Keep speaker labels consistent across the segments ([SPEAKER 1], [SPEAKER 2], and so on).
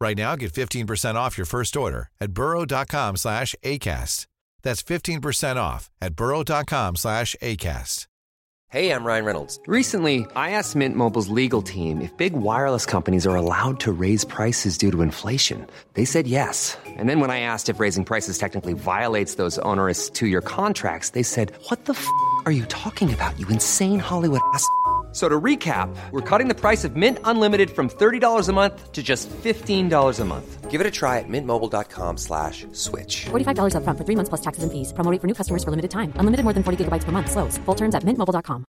[SPEAKER 1] Right now, get 15% off your first order at burrow.com slash ACAST. That's 15% off at burrow.com slash ACAST.
[SPEAKER 2] Hey, I'm Ryan Reynolds. Recently, I asked Mint Mobile's legal team if big wireless companies are allowed to raise prices due to inflation. They said yes. And then when I asked if raising prices technically violates those onerous two year contracts, they said, What the f are you talking about, you insane Hollywood ass? F- So to recap, we're cutting the price of Mint Unlimited from $30 a month to just $15 a month. Give it a try at mintmobile.com slash switch.
[SPEAKER 3] $45 upfront for three months plus taxes and fees. Promo rate for new customers for limited time. Unlimited more than 40 gigabytes per month. Slows. Full terms at mintmobile.com.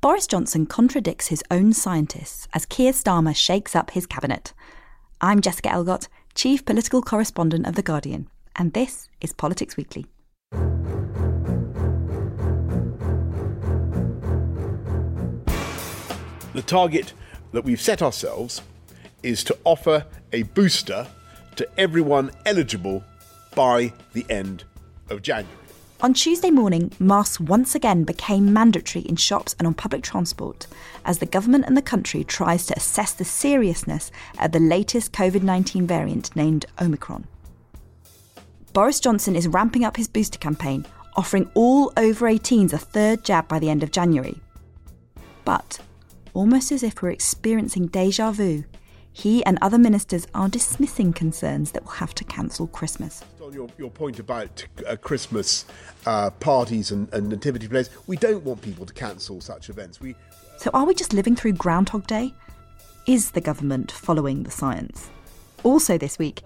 [SPEAKER 4] Boris Johnson contradicts his own scientists as Keir Starmer shakes up his cabinet. I'm Jessica Elgott, Chief Political Correspondent of The Guardian, and this is Politics Weekly.
[SPEAKER 5] The target that we've set ourselves is to offer a booster to everyone eligible by the end of January.
[SPEAKER 4] On Tuesday morning, masks once again became mandatory in shops and on public transport as the government and the country tries to assess the seriousness of the latest COVID 19 variant named Omicron. Boris Johnson is ramping up his booster campaign, offering all over 18s a third jab by the end of January. But, almost as if we're experiencing deja vu, he and other ministers are dismissing concerns that we'll have to cancel Christmas.
[SPEAKER 5] On your, your point about uh, Christmas uh, parties and, and nativity plays, we don't want people to cancel such events. We
[SPEAKER 4] So, are we just living through Groundhog Day? Is the government following the science? Also, this week,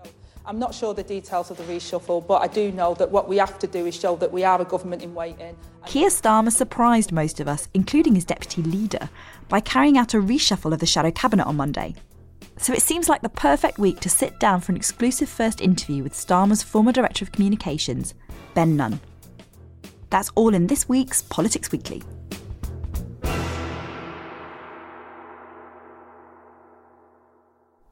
[SPEAKER 6] I'm not sure the details of the reshuffle, but I do know that what we have to do is show that we are a government in waiting.
[SPEAKER 4] Keir Starmer surprised most of us, including his deputy leader, by carrying out a reshuffle of the shadow cabinet on Monday. So it seems like the perfect week to sit down for an exclusive first interview with Starmer's former director of communications, Ben Nunn. That's all in this week's Politics Weekly.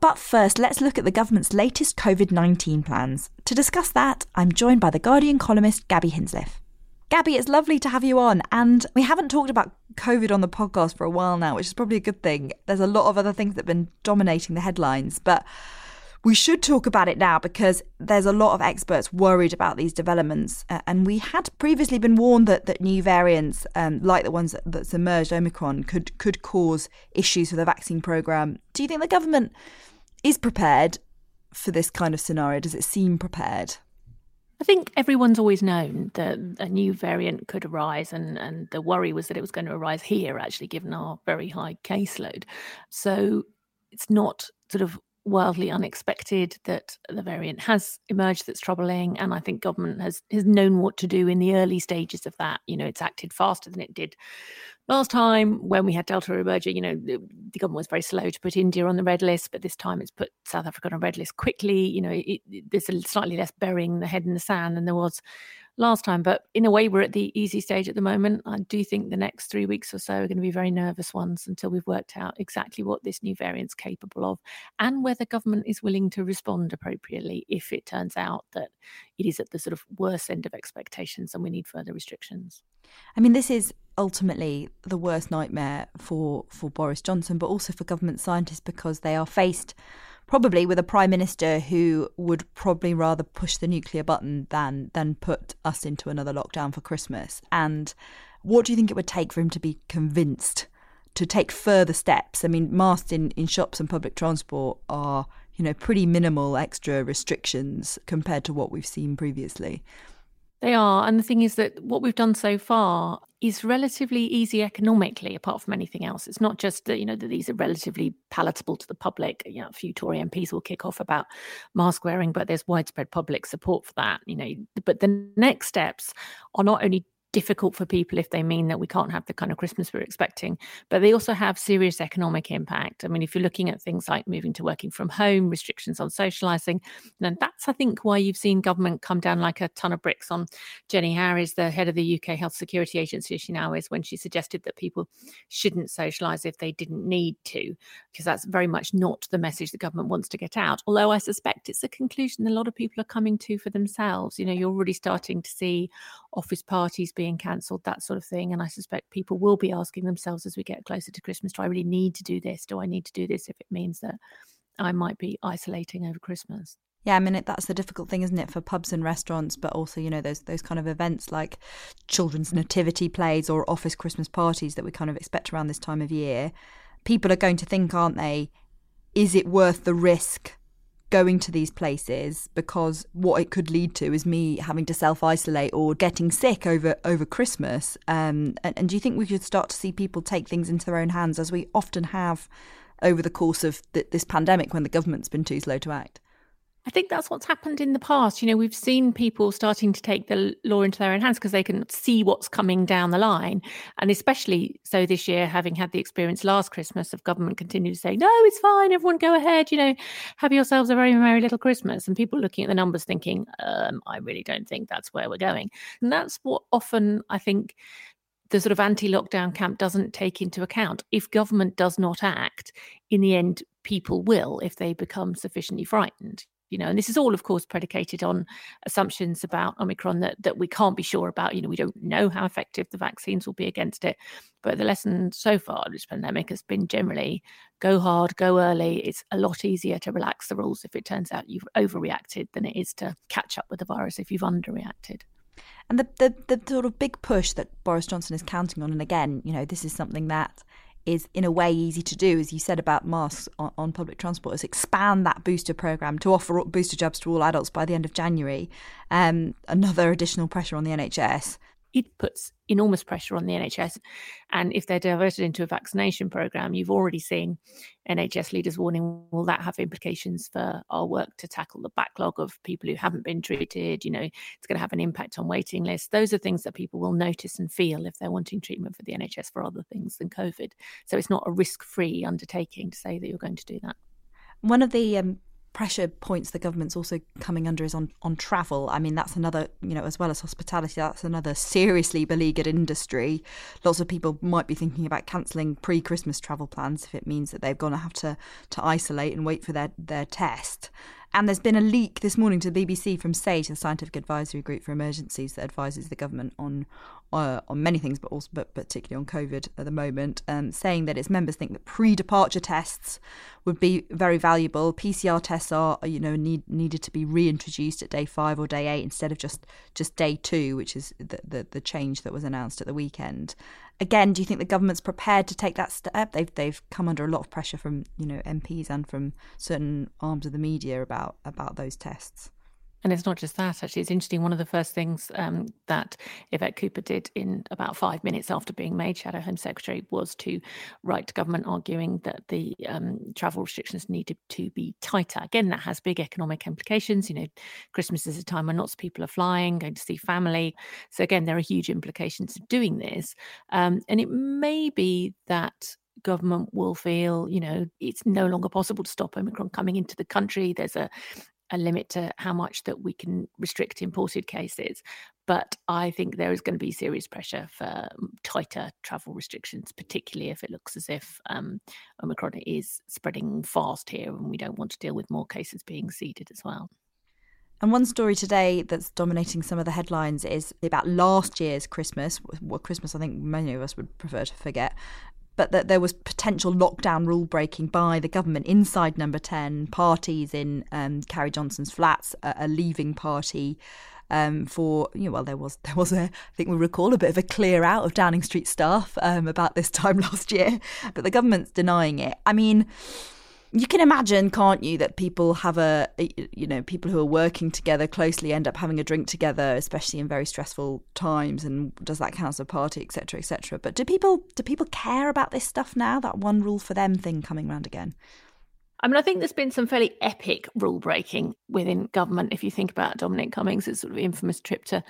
[SPEAKER 4] But first, let's look at the government's latest COVID 19 plans. To discuss that, I'm joined by The Guardian columnist Gabby Hinsliff. Gabby, it's lovely to have you on. And we haven't talked about COVID on the podcast for a while now, which is probably a good thing. There's a lot of other things that have been dominating the headlines, but we should talk about it now because there's a lot of experts worried about these developments. Uh, and we had previously been warned that, that new variants, um, like the ones that, that's emerged, Omicron, could, could cause issues for the vaccine programme. Do you think the government is prepared for this kind of scenario? Does it seem prepared?
[SPEAKER 7] I think everyone's always known that a new variant could arise, and, and the worry was that it was going to arise here, actually, given our very high caseload. So it's not sort of wildly unexpected that the variant has emerged that's troubling and i think government has has known what to do in the early stages of that you know it's acted faster than it did last time when we had delta emerging you know the, government was very slow to put india on the red list but this time it's put south africa on a red list quickly. You know it, it, there's a slightly less burying the head in the sand than there was last time. But in a way, we're at the easy stage at the moment. I do think the next three weeks or so are going to be very nervous ones until we've worked out exactly what this new variant's capable of and whether government is willing to respond appropriately if it turns out that it is at the sort of worst end of expectations and we need further restrictions.
[SPEAKER 4] I mean, this is ultimately the worst nightmare for, for Boris Johnson, but also for government scientists because they are faced probably with a prime minister who would probably rather push the nuclear button than than put us into another lockdown for Christmas. And what do you think it would take for him to be convinced to take further steps? I mean, masks in, in shops and public transport are, you know, pretty minimal extra restrictions compared to what we've seen previously.
[SPEAKER 7] They are. And the thing is that what we've done so far is relatively easy economically, apart from anything else. It's not just that, you know, that these are relatively palatable to the public. You know, a few Tory MPs will kick off about mask wearing, but there's widespread public support for that, you know. But the next steps are not only difficult for people if they mean that we can't have the kind of Christmas we're expecting. But they also have serious economic impact. I mean, if you're looking at things like moving to working from home, restrictions on socialising, then that's, I think, why you've seen government come down like a ton of bricks on Jenny Harries, the head of the UK Health Security Agency, as she now is, when she suggested that people shouldn't socialise if they didn't need to, because that's very much not the message the government wants to get out. Although I suspect it's a conclusion a lot of people are coming to for themselves. You know, you're already starting to see office parties being cancelled, that sort of thing. And I suspect people will be asking themselves as we get closer to Christmas do I really need to do this? Do I need to do this if it means that I might be isolating over Christmas?
[SPEAKER 4] Yeah, I mean it, that's the difficult thing, isn't it, for pubs and restaurants, but also you know those those kind of events like children's nativity plays or office Christmas parties that we kind of expect around this time of year. People are going to think, aren't they? Is it worth the risk going to these places because what it could lead to is me having to self isolate or getting sick over over Christmas. Um, and, and do you think we should start to see people take things into their own hands as we often have over the course of th- this pandemic when the government's been too slow to act?
[SPEAKER 7] I think that's what's happened in the past. You know, we've seen people starting to take the law into their own hands because they can see what's coming down the line. And especially so this year, having had the experience last Christmas of government continuing to say, no, it's fine, everyone go ahead, you know, have yourselves a very merry little Christmas. And people looking at the numbers thinking, um, I really don't think that's where we're going. And that's what often I think the sort of anti lockdown camp doesn't take into account. If government does not act, in the end, people will if they become sufficiently frightened you know and this is all of course predicated on assumptions about omicron that, that we can't be sure about you know we don't know how effective the vaccines will be against it. But the lesson so far this pandemic has been generally go hard go early. It's a lot easier to relax the rules if it turns out you've overreacted than it is to catch up with the virus if you've underreacted.
[SPEAKER 4] And the, the, the sort of big push that Boris Johnson is counting on, and again, you know, this is something that is in a way easy to do, as you said about masks on, on, public transport, is expand that booster program to offer booster jobs to all adults by the end of January. Um, another additional pressure on the NHS
[SPEAKER 7] it puts enormous pressure on the NHS. And if they're diverted into a vaccination program, you've already seen NHS leaders warning, will that have implications for our work to tackle the backlog of people who haven't been treated? You know, it's going to have an impact on waiting lists. Those are things that people will notice and feel if they're wanting treatment for the NHS for other things than COVID. So it's not a risk free undertaking to say that you're going to do that.
[SPEAKER 4] One of the um, pressure points the government's also coming under is on, on travel. I mean, that's another, you know, as well as hospitality, that's another seriously beleaguered industry. Lots of people might be thinking about cancelling pre Christmas travel plans if it means that they're going to have to, to isolate and wait for their, their test. And there's been a leak this morning to the BBC from SAGE, the Scientific Advisory Group for Emergencies, that advises the government on uh, on many things, but also but particularly on COVID at the moment, um, saying that its members think that pre-departure tests would be very valuable. PCR tests are you know need, needed to be reintroduced at day five or day eight instead of just just day two, which is the the, the change that was announced at the weekend again, do you think the government's prepared to take that step? They've they've come under a lot of pressure from you know MPs and from certain arms of the media about about those tests.
[SPEAKER 7] And it's not just that, actually. It's interesting. One of the first things um, that Yvette Cooper did in about five minutes after being made Shadow Home Secretary was to write to government arguing that the um, travel restrictions needed to be tighter. Again, that has big economic implications. You know, Christmas is a time when lots of people are flying, going to see family. So, again, there are huge implications of doing this. Um, and it may be that government will feel, you know, it's no longer possible to stop Omicron coming into the country. There's a a limit to how much that we can restrict imported cases. But I think there is going to be serious pressure for tighter travel restrictions, particularly if it looks as if um, Omicron is spreading fast here and we don't want to deal with more cases being seeded as well.
[SPEAKER 4] And one story today that's dominating some of the headlines is about last year's Christmas, what Christmas I think many of us would prefer to forget, but that there was potential lockdown rule breaking by the government inside Number Ten. Parties in um, Carrie Johnson's flats, a, a leaving party. Um, for you know, well, there was there was a I think we recall a bit of a clear out of Downing Street staff um, about this time last year, but the government's denying it. I mean, you can imagine, can't you, that people have a, you know, people who are working together closely end up having a drink together, especially in very stressful times. And does that count as a party, etc., etc. But do people do people care about this stuff now? That one rule for them thing coming around again.
[SPEAKER 7] I mean, I think there's been some fairly epic rule breaking within government. If you think about Dominic Cummings' sort of infamous trip to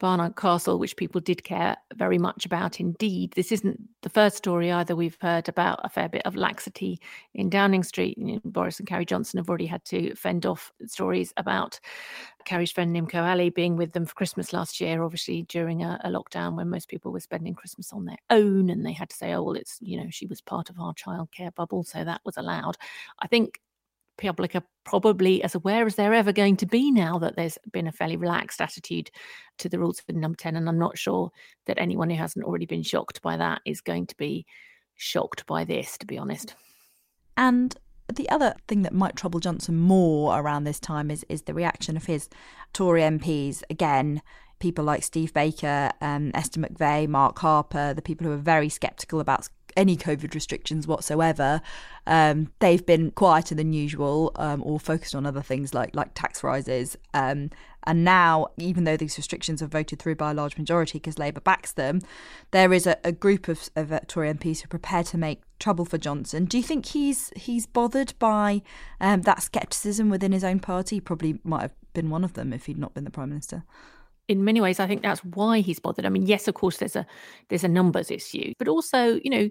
[SPEAKER 7] Barnard Castle, which people did care very much about indeed. This isn't the first story either. We've heard about a fair bit of laxity in Downing Street. You know, Boris and Carrie Johnson have already had to fend off stories about Carrie's friend Nimco Ali being with them for Christmas last year, obviously during a, a lockdown when most people were spending Christmas on their own. And they had to say, oh, well, it's, you know, she was part of our childcare bubble, so that was allowed. I think public are probably as aware as they're ever going to be now that there's been a fairly relaxed attitude to the rules for number 10. And I'm not sure that anyone who hasn't already been shocked by that is going to be shocked by this, to be honest.
[SPEAKER 4] And the other thing that might trouble Johnson more around this time is is the reaction of his Tory MPs. Again, people like Steve Baker, um, Esther McVey, Mark Harper, the people who are very sceptical about any COVID restrictions whatsoever. Um, they've been quieter than usual, um, or focused on other things like like tax rises. Um, and now, even though these restrictions are voted through by a large majority because Labour backs them, there is a, a group of, of Tory MPs who are prepared to make trouble for Johnson. Do you think he's he's bothered by um, that scepticism within his own party? Probably might have been one of them if he'd not been the prime minister
[SPEAKER 7] in many ways, I think that's why he's bothered. I mean, yes, of course, there's a there's a numbers issue, but also, you know,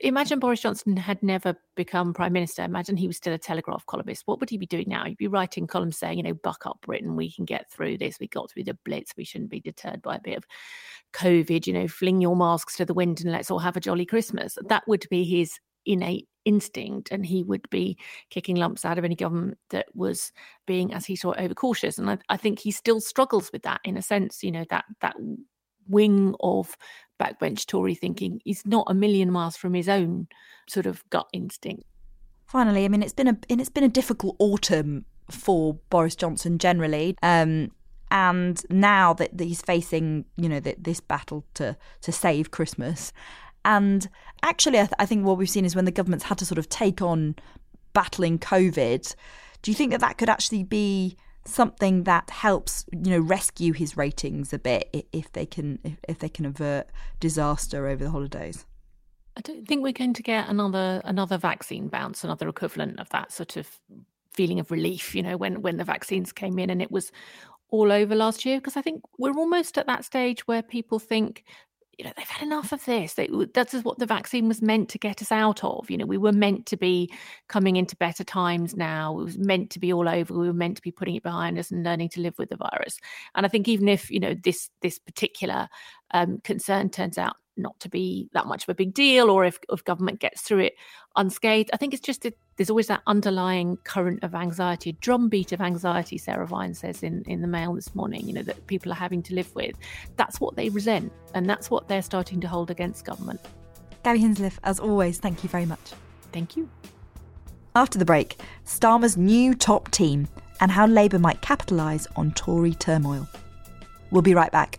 [SPEAKER 7] imagine Boris Johnson had never become prime minister. Imagine he was still a Telegraph columnist. What would he be doing now? He'd be writing columns saying, you know, buck up Britain. We can get through this. We got through the blitz. We shouldn't be deterred by a bit of COVID. You know, fling your masks to the wind and let's all have a jolly Christmas. That would be his innate instinct and he would be kicking lumps out of any government that was being as he saw it overcautious. And I, I, think he still struggles with that in a sense you know that that wing of backbench tory thinking is not a million miles from his own sort of gut instinct.
[SPEAKER 4] Finally i mean it's been a it's been a difficult autumn for boris johnson generally um, and now that, that he's facing you know the, this battle to to save christmas and actually, I, th- I think what we've seen is when the government's had to sort of take on battling COVID, do you think that that could actually be something that helps you know rescue his ratings a bit if they can if, if they can avert disaster over the holidays?
[SPEAKER 7] I don't think we're going to get another another vaccine bounce another equivalent of that sort of feeling of relief you know when when the vaccines came in and it was all over last year. Because i think we're almost at that stage where people think you know, they've had enough of this. They, that's what the vaccine was meant to get us out of. You know, we were meant to be coming into better times now. It was meant to be all over. We were meant to be putting it behind us and learning to live with the virus. And I think even if you know this this particular um, concern turns out not to be that much of a big deal, or if, if government gets through it unscathed. I think it's just that there's always that underlying current of anxiety, a drumbeat of anxiety, Sarah Vine says in, in the mail this morning, you know, that people are having to live with. That's what they resent, and that's what they're starting to hold against government.
[SPEAKER 4] Gabby Hinsliff, as always, thank you very much.
[SPEAKER 7] Thank you.
[SPEAKER 4] After the break, Starmer's new top team and how Labour might capitalise on Tory turmoil. We'll be right back.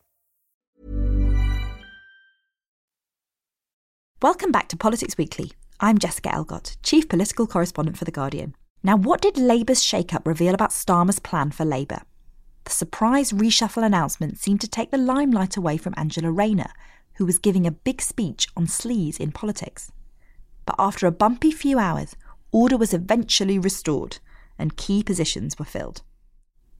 [SPEAKER 4] Welcome back to Politics Weekly. I'm Jessica Elgott, Chief Political Correspondent for The Guardian. Now, what did Labour's shake-up reveal about Starmer's plan for Labour? The surprise reshuffle announcement seemed to take the limelight away from Angela Rayner, who was giving a big speech on sleaze in politics. But after a bumpy few hours, order was eventually restored and key positions were filled.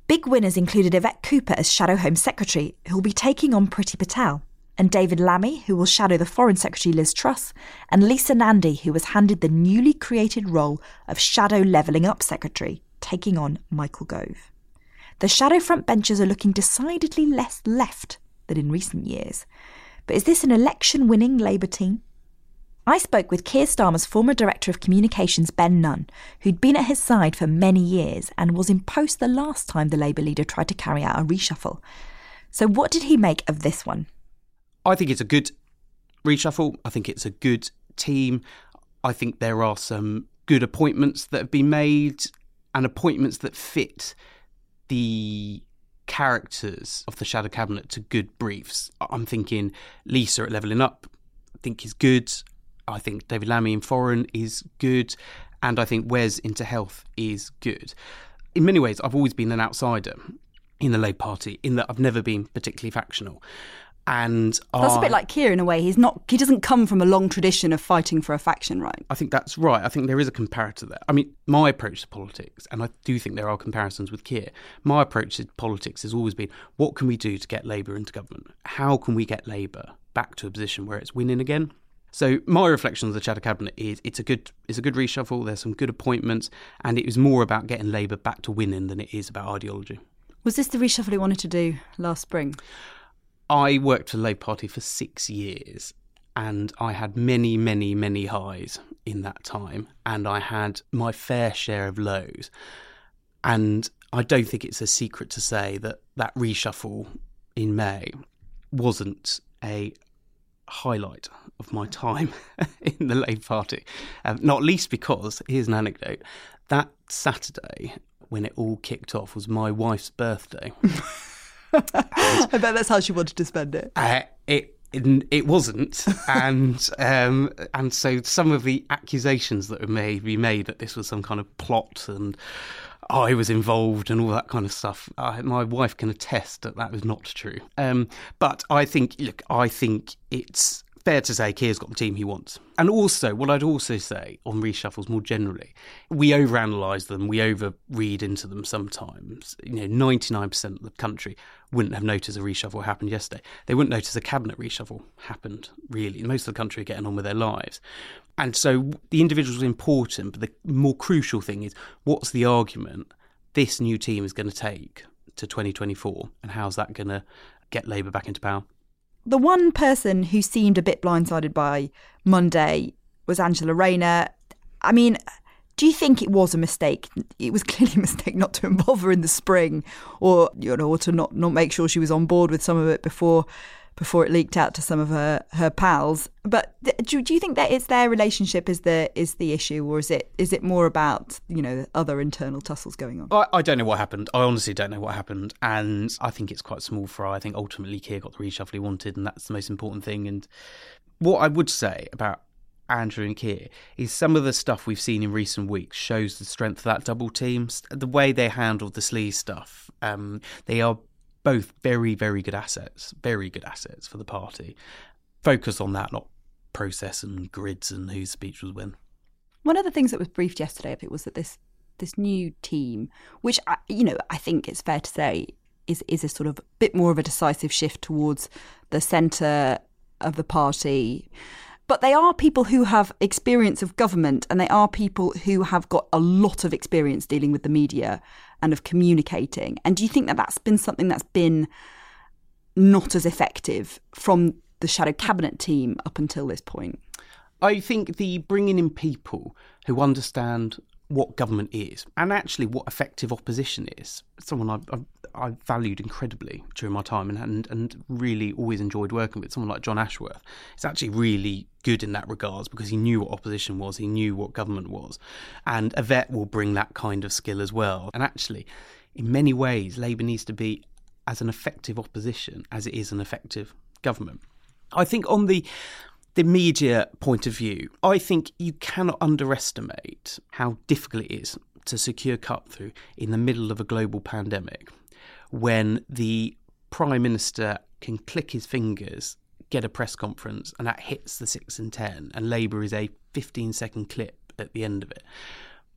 [SPEAKER 4] Big winners included Yvette Cooper as Shadow Home Secretary, who will be taking on Priti Patel, and David Lammy, who will shadow the Foreign Secretary Liz Truss, and Lisa Nandy, who was handed the newly created role of Shadow Levelling Up Secretary, taking on Michael Gove. The shadow front benchers are looking decidedly less left than in recent years. But is this an election winning Labour team? I spoke with Keir Starmer's former Director of Communications, Ben Nunn, who'd been at his side for many years and was in post the last time the Labour leader tried to carry out a reshuffle. So, what did he make of this one?
[SPEAKER 8] I think it's a good reshuffle. I think it's a good team. I think there are some good appointments that have been made and appointments that fit the characters of the shadow cabinet to good briefs. I'm thinking Lisa at Levelling Up, I think is good. I think David Lammy in Foreign is good, and I think Wes into Health is good. In many ways, I've always been an outsider in the Labour Party in that I've never been particularly factional. And
[SPEAKER 9] that's a bit like Keir in a way. He's not. He doesn't come from a long tradition of fighting for a faction, right?
[SPEAKER 8] I think that's right. I think there is a comparator there. I mean, my approach to politics, and I do think there are comparisons with Keir. My approach to politics has always been: what can we do to get Labour into government? How can we get Labour back to a position where it's winning again? So my reflection of the Shadow Cabinet is it's a good it's a good reshuffle. There's some good appointments, and it was more about getting Labour back to winning than it is about ideology.
[SPEAKER 9] Was this the reshuffle he wanted to do last spring?
[SPEAKER 8] I worked for the Labour Party for six years, and I had many, many, many highs in that time, and I had my fair share of lows. And I don't think it's a secret to say that that reshuffle in May wasn't a highlight of my time in the Labour Party. Um, not least because, here's an anecdote that Saturday, when it all kicked off, was my wife's birthday.
[SPEAKER 9] I bet that's how she wanted to spend it.
[SPEAKER 8] Uh, it, it wasn't, and um, and so some of the accusations that were may be made that this was some kind of plot and I was involved and all that kind of stuff. I, my wife can attest that that was not true. Um, but I think, look, I think it's fair to say Keir's got the team he wants. And also, what I'd also say on reshuffles more generally, we overanalyze them, we overread into them sometimes. You know, 99% of the country wouldn't have noticed a reshuffle happened yesterday. They wouldn't notice a cabinet reshuffle happened, really. Most of the country are getting on with their lives. And so the individuals are important, but the more crucial thing is what's the argument this new team is going to take to 2024 and how's that going to get Labour back into power?
[SPEAKER 9] The one person who seemed a bit blindsided by Monday was Angela Rayner. I mean, do you think it was a mistake? It was clearly a mistake not to involve her in the spring, or you know, or to not not make sure she was on board with some of it before before it leaked out to some of her, her pals. But do, do you think that it's their relationship is the is the issue, or is it is it more about you know other internal tussles going on?
[SPEAKER 8] I, I don't know what happened. I honestly don't know what happened, and I think it's quite small fry. I think ultimately Keir got the reshuffle he wanted, and that's the most important thing. And what I would say about Andrew and Keir is some of the stuff we've seen in recent weeks shows the strength of that double team. The way they handled the sleaze stuff, um, they are both very, very good assets, very good assets for the party. Focus on that, not process and grids and whose speech was when.
[SPEAKER 9] One of the things that was briefed yesterday of it was that this this new team, which I, you know I think it's fair to say is is a sort of bit more of a decisive shift towards the centre of the party. But they are people who have experience of government and they are people who have got a lot of experience dealing with the media and of communicating. And do you think that that's been something that's been not as effective from the shadow cabinet team up until this point?
[SPEAKER 8] I think the bringing in people who understand what government is and actually what effective opposition is. Someone I've, I've, I've valued incredibly during my time and, and, and really always enjoyed working with. Someone like Jon Ashworth is actually really good in that regards because he knew what opposition was, he knew what government was. And Yvette will bring that kind of skill as well. And actually, in many ways, Labour needs to be as an effective opposition as it is an effective government. I think on the the media point of view, I think you cannot underestimate how difficult it is to secure cut through in the middle of a global pandemic when the Prime Minister can click his fingers, get a press conference, and that hits the 6 and 10, and Labour is a 15 second clip at the end of it.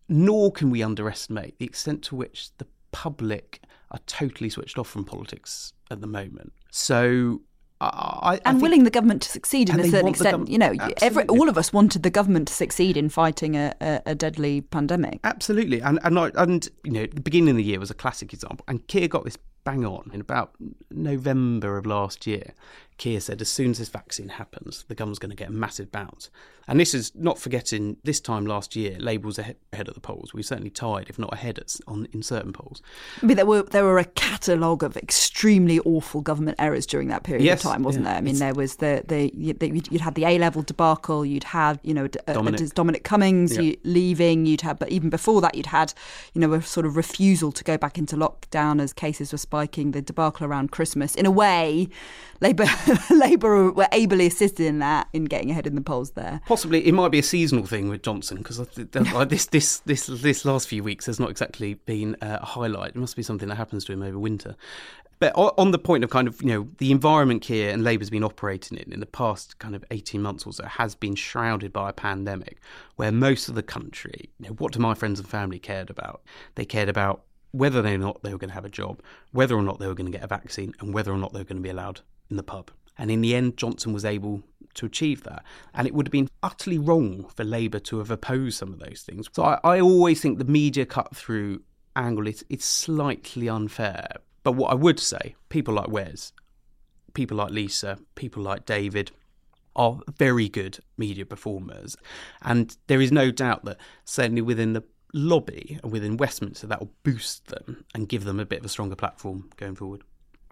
[SPEAKER 8] Nor can we underestimate the extent to which the public are totally switched off from politics at the moment. So I, I,
[SPEAKER 4] and
[SPEAKER 8] think-
[SPEAKER 4] willing the government to succeed in a certain extent.
[SPEAKER 8] gov-
[SPEAKER 4] you know, every, all of us wanted the government to succeed in fighting a, a, a deadly pandemic.
[SPEAKER 8] Absolutely, and and I, and you know, the beginning of the year was a classic example, and Keir got this bang on in about November of last year. Keir said, as soon as this vaccine happens, the government's going to get a massive bounce. And this is not forgetting this time last year, Labour was ahead, ahead of the polls. We certainly tied, if not ahead, at, on in certain polls.
[SPEAKER 4] I mean, there were there were a catalogue of extremely awful government errors during that period
[SPEAKER 8] Yes,
[SPEAKER 4] of time, wasn't
[SPEAKER 8] yeah.
[SPEAKER 4] there? I mean, there was the, the, you- the you'd had the A level debacle, you'd had you know uh,
[SPEAKER 8] Dominic.
[SPEAKER 4] uh, Dominic Cummings
[SPEAKER 8] Yeah.
[SPEAKER 4] you, leaving, you'd had, but even before that, you'd had you know a sort of refusal to go back into lockdown as cases were spiking, the debacle around Christmas. In a way, Labour Labour were ably assisted in that in getting ahead in the polls there.
[SPEAKER 8] Possibly, it might be a seasonal thing with Johnson because this, this, this, this last few weeks has not exactly been uh, a highlight. It must be something that happens to him over winter. But on the point of kind of you know the environment here and Labour's been operating in in the past kind of eighteen months or so has been shrouded by a pandemic, where most of the country, you know, what do my friends and family cared about? They cared about whether or not they were going to have a job, whether or not they were going to get a vaccine, and whether or not they were going to be allowed in the pub. And in the end, Johnson was able to achieve that. And it would have been utterly wrong for Labour to have opposed some of those things. So I, I always think the media cut through angle is it's slightly unfair. But what I would say, people like Wes, people like Lisa, people like David are very good media performers. And there is no doubt that certainly within the lobby and within Westminster that will boost them and give them a bit of a stronger platform going forward.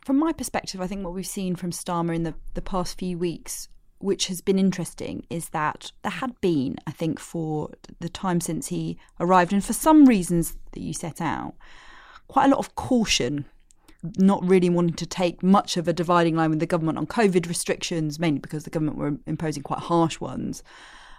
[SPEAKER 4] From my perspective, I think what we've seen from Starmer in the, the past few weeks, which has been interesting, is that there had been, I think, for the time since he arrived, and for some reasons that you set out, quite a lot of caution, not really wanting to take much of a dividing line with the government on COVID restrictions, mainly because the government were imposing quite harsh ones,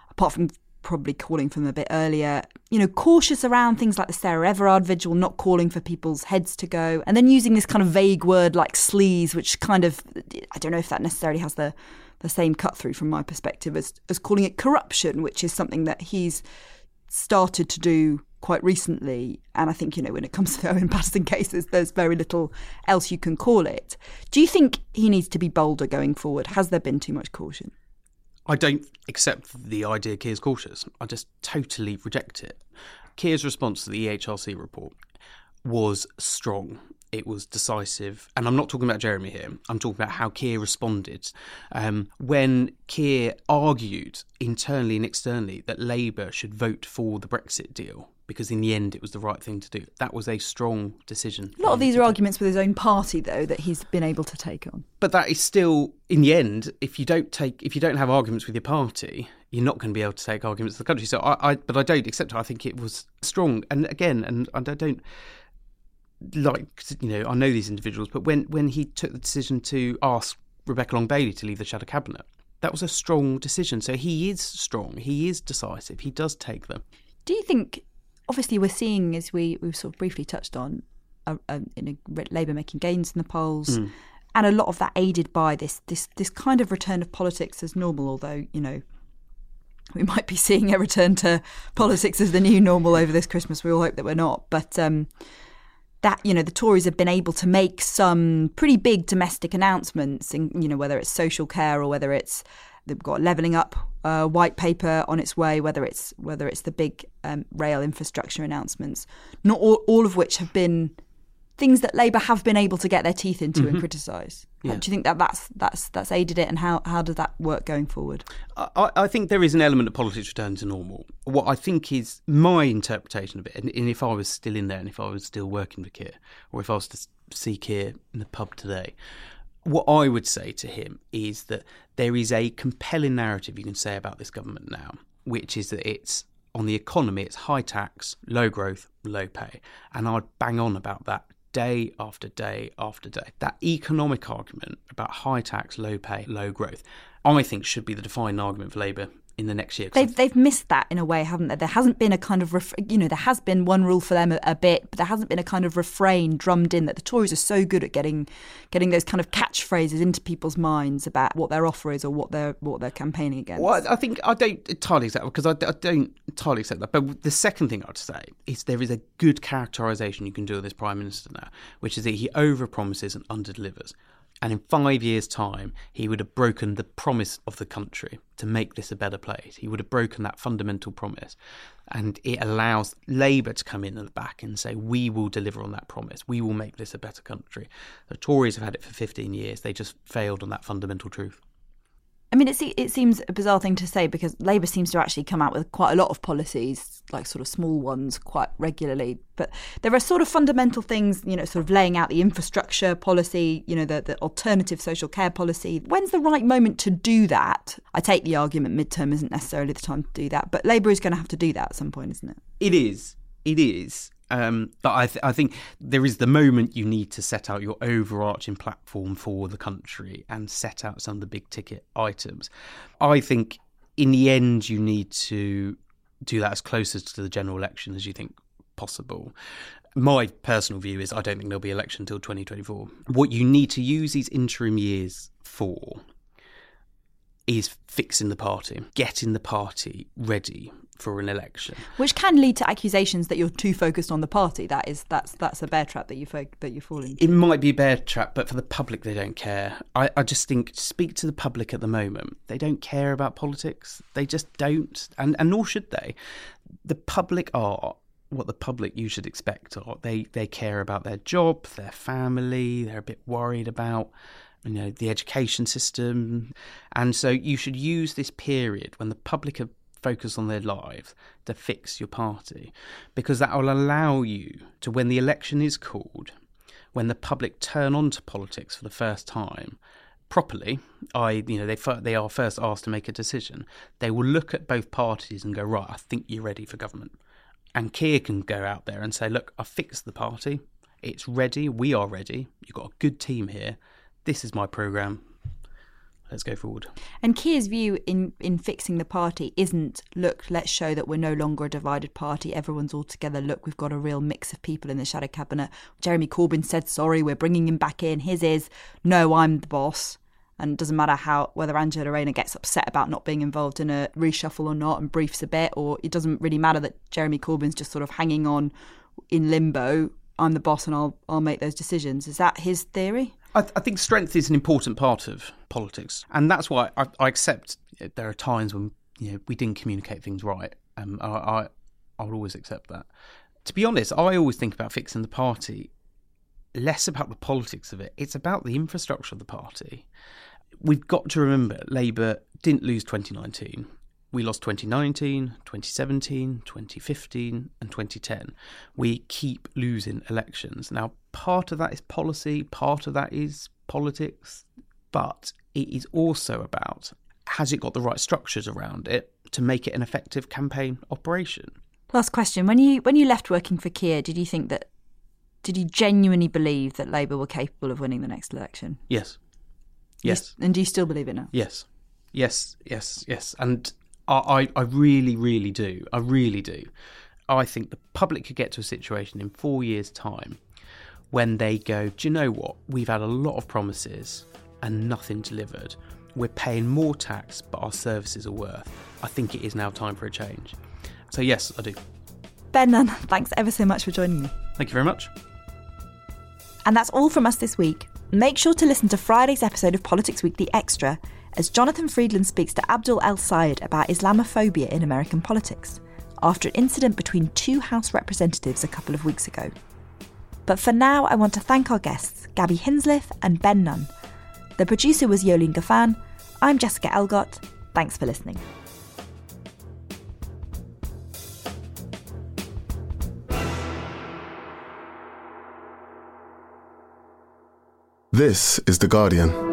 [SPEAKER 4] apart from probably calling them a bit earlier. You know, cautious around things like the Sarah Everard vigil, not calling for people's heads to go, and then using this kind of vague word like sleaze, which kind of I don't know if that necessarily has the the same cut through from my perspective as as calling it corruption, which is something that he's started to do quite recently. And I think, you know, when it comes to Owen Paterson cases, there's very little else you can call it. Do you think he needs to be bolder going forward? Has there been too much caution?
[SPEAKER 8] I don't accept the idea Keir's cautious. I just totally reject it. Keir's response to the EHRC report was strong. It was decisive. And I'm not talking about Jeremy here. I'm talking about how Keir responded. Um, when Keir argued internally and externally that Labour should vote for the Brexit deal because in the end it was the right thing to do, that was a strong decision.
[SPEAKER 4] A lot of these are arguments with his own party, though, that he's been able to take on.
[SPEAKER 8] but that is still in the end if you don't take if you don't have arguments with your party you're not going to be able to take arguments with the country. So i, I but i don't accept it. I think it was strong. And again and, and i don't like you know i know these individuals but when when he took the decision to ask rebecca long bailey to leave the shadow cabinet that was a strong decision. So he is strong. He is decisive. He does take them.
[SPEAKER 4] Do you think, obviously, we're seeing, as we, we've sort of briefly touched on, a, a, in a, Labour making gains in the polls, and a lot of that aided by this, this, this kind of return of politics as normal, although, you know, we might be seeing a return to politics as the new normal over this Christmas. We all hope that we're not. But um, that, you know, the Tories have been able to make some pretty big domestic announcements, in, you know, whether it's social care or whether it's they've got a levelling up uh, white paper on its way, whether it's whether it's the big um, rail infrastructure announcements, not all, all of which have been things that Labour have been able to get their teeth into and criticise.
[SPEAKER 8] Yeah.
[SPEAKER 4] Do you think that that's that's that's aided it, and how how does that work going forward?
[SPEAKER 8] I, I think there is an element of politics returning to normal. What I think is my interpretation of it, and, and if I was still in there, and if I was still working for Keir, or if I was to see Keir in the pub today, what I would say to him is that there is a compelling narrative you can say about this government now, which is that it's on the economy, it's high tax, low growth, low pay. And I'd bang on about that day after day after day. That economic argument about high tax, low pay, low growth, I think should be the defining argument for Labour in the next year.
[SPEAKER 4] They've they've missed that in a way, haven't they? There hasn't been a kind of ref- you know there has been one rule for them a, a bit, but there hasn't been a kind of refrain drummed in that the Tories are so good at getting getting those kind of catchphrases into people's minds about what their offer is or what they're what they're campaigning against.
[SPEAKER 8] Well, I think I don't entirely accept that because I, I don't entirely accept that. But the second thing I'd say is there is a good characterisation you can do of this prime minister now, which is that he overpromises and underdelivers. And in five years' time, he would have broken the promise of the country to make this a better place. He would have broken that fundamental promise. And it allows Labour to come in at the back and say, we will deliver on that promise. We will make this a better country. The Tories have had it for 15 years. They just failed on that fundamental truth.
[SPEAKER 4] I mean, it, it seems a bizarre thing to say because Labour seems to actually come out with quite a lot of policies, like sort of small ones, quite regularly. But there are sort of fundamental things, you know, sort of laying out the infrastructure policy, you know, the, the alternative social care policy. When's the right moment to do that? I take the argument midterm isn't necessarily the time to do that, but Labour is going to have to do that at some point, isn't it?
[SPEAKER 8] It is. It is. Um, but I, th- I think there is the moment you need to set out your overarching platform for the country and set out some of the big ticket items. I think in the end, you need to do that as close to the general election as you think possible. My personal view is I don't think there'll be election until 2024. What you need to use these interim years for is fixing the party, getting the party ready for an election,
[SPEAKER 4] which can lead to accusations that you're too focused on the party. That is that's that's a bear trap that you that you fall into.
[SPEAKER 8] It might be a bear trap, but for the public, they don't care. I, I just think speak to the public at the moment. They don't care about politics. They just don't, and and nor should they. The public are what the public you should expect are. They they care about their job, their family. They're a bit worried about you know the education system, and so you should use this period when the public are focused on their lives to fix your party, because that will allow you to when the election is called, when the public turn on to politics for the first time properly, I you know they they are first asked to make a decision. They will look at both parties and go right. I think you're ready for government. And Keir can go out there and say, look, I fixed the party. It's ready. We are ready. You've got a good team here this is my program. Let's go forward.
[SPEAKER 4] And Keir's view in, in fixing the party isn't look, let's show that we're no longer a divided party. Everyone's all together. Look, we've got a real mix of people in the shadow cabinet. Jeremy Corbyn said sorry, we're bringing him back in. His is no, I'm the boss. And it doesn't matter how whether Angela Rayner gets upset about not being involved in a reshuffle or not and briefs a bit, or it doesn't really matter that Jeremy Corbyn's just sort of hanging on in limbo. I'm the boss and I'll I'll make those decisions. Is that his theory?
[SPEAKER 8] I, th- I, think strength is an important part of politics, and that's why I, I accept there are times when you know we didn't communicate things right. Um, I, I I'll always accept that. To be honest, I always think about fixing the party less about the politics of it. It's about the infrastructure of the party. We've got to remember Labour didn't lose 2019. We lost 2019, 2017, 2015, and 2010. We keep losing elections. Now, part of that is policy, part of that is politics, but it is also about has it got the right structures around it to make it an effective campaign operation?
[SPEAKER 4] Last question: When you when you left working for Keir, did you think that did you genuinely believe that Labour were capable of winning the next election?
[SPEAKER 8] Yes. Yes.
[SPEAKER 4] You, and do you still believe it now?
[SPEAKER 8] Yes. Yes. Yes. Yes. And I, I really, really do. I really do. I think the public could get to a situation in four years' time when they go, do you know what? We've had a lot of promises and nothing delivered. We're paying more tax, but our services are worth. I think it is now time for a change. So, yes, I do.
[SPEAKER 4] Ben Nunn, thanks ever so much for joining me.
[SPEAKER 8] Thank you very much.
[SPEAKER 10] And that's all from us this week. Make sure to listen to Friday's episode of Politics Weekly Extra as Jonathan Freedland speaks to Abdul El Sayed about Islamophobia in American politics after an incident between two House representatives a couple of weeks ago. But for now, I want to thank our guests, Gabby Hinsliff and Ben Nunn. The producer was Yolene Gaffan. I'm Jessica Elgott. Thanks for listening.
[SPEAKER 5] This is The Guardian.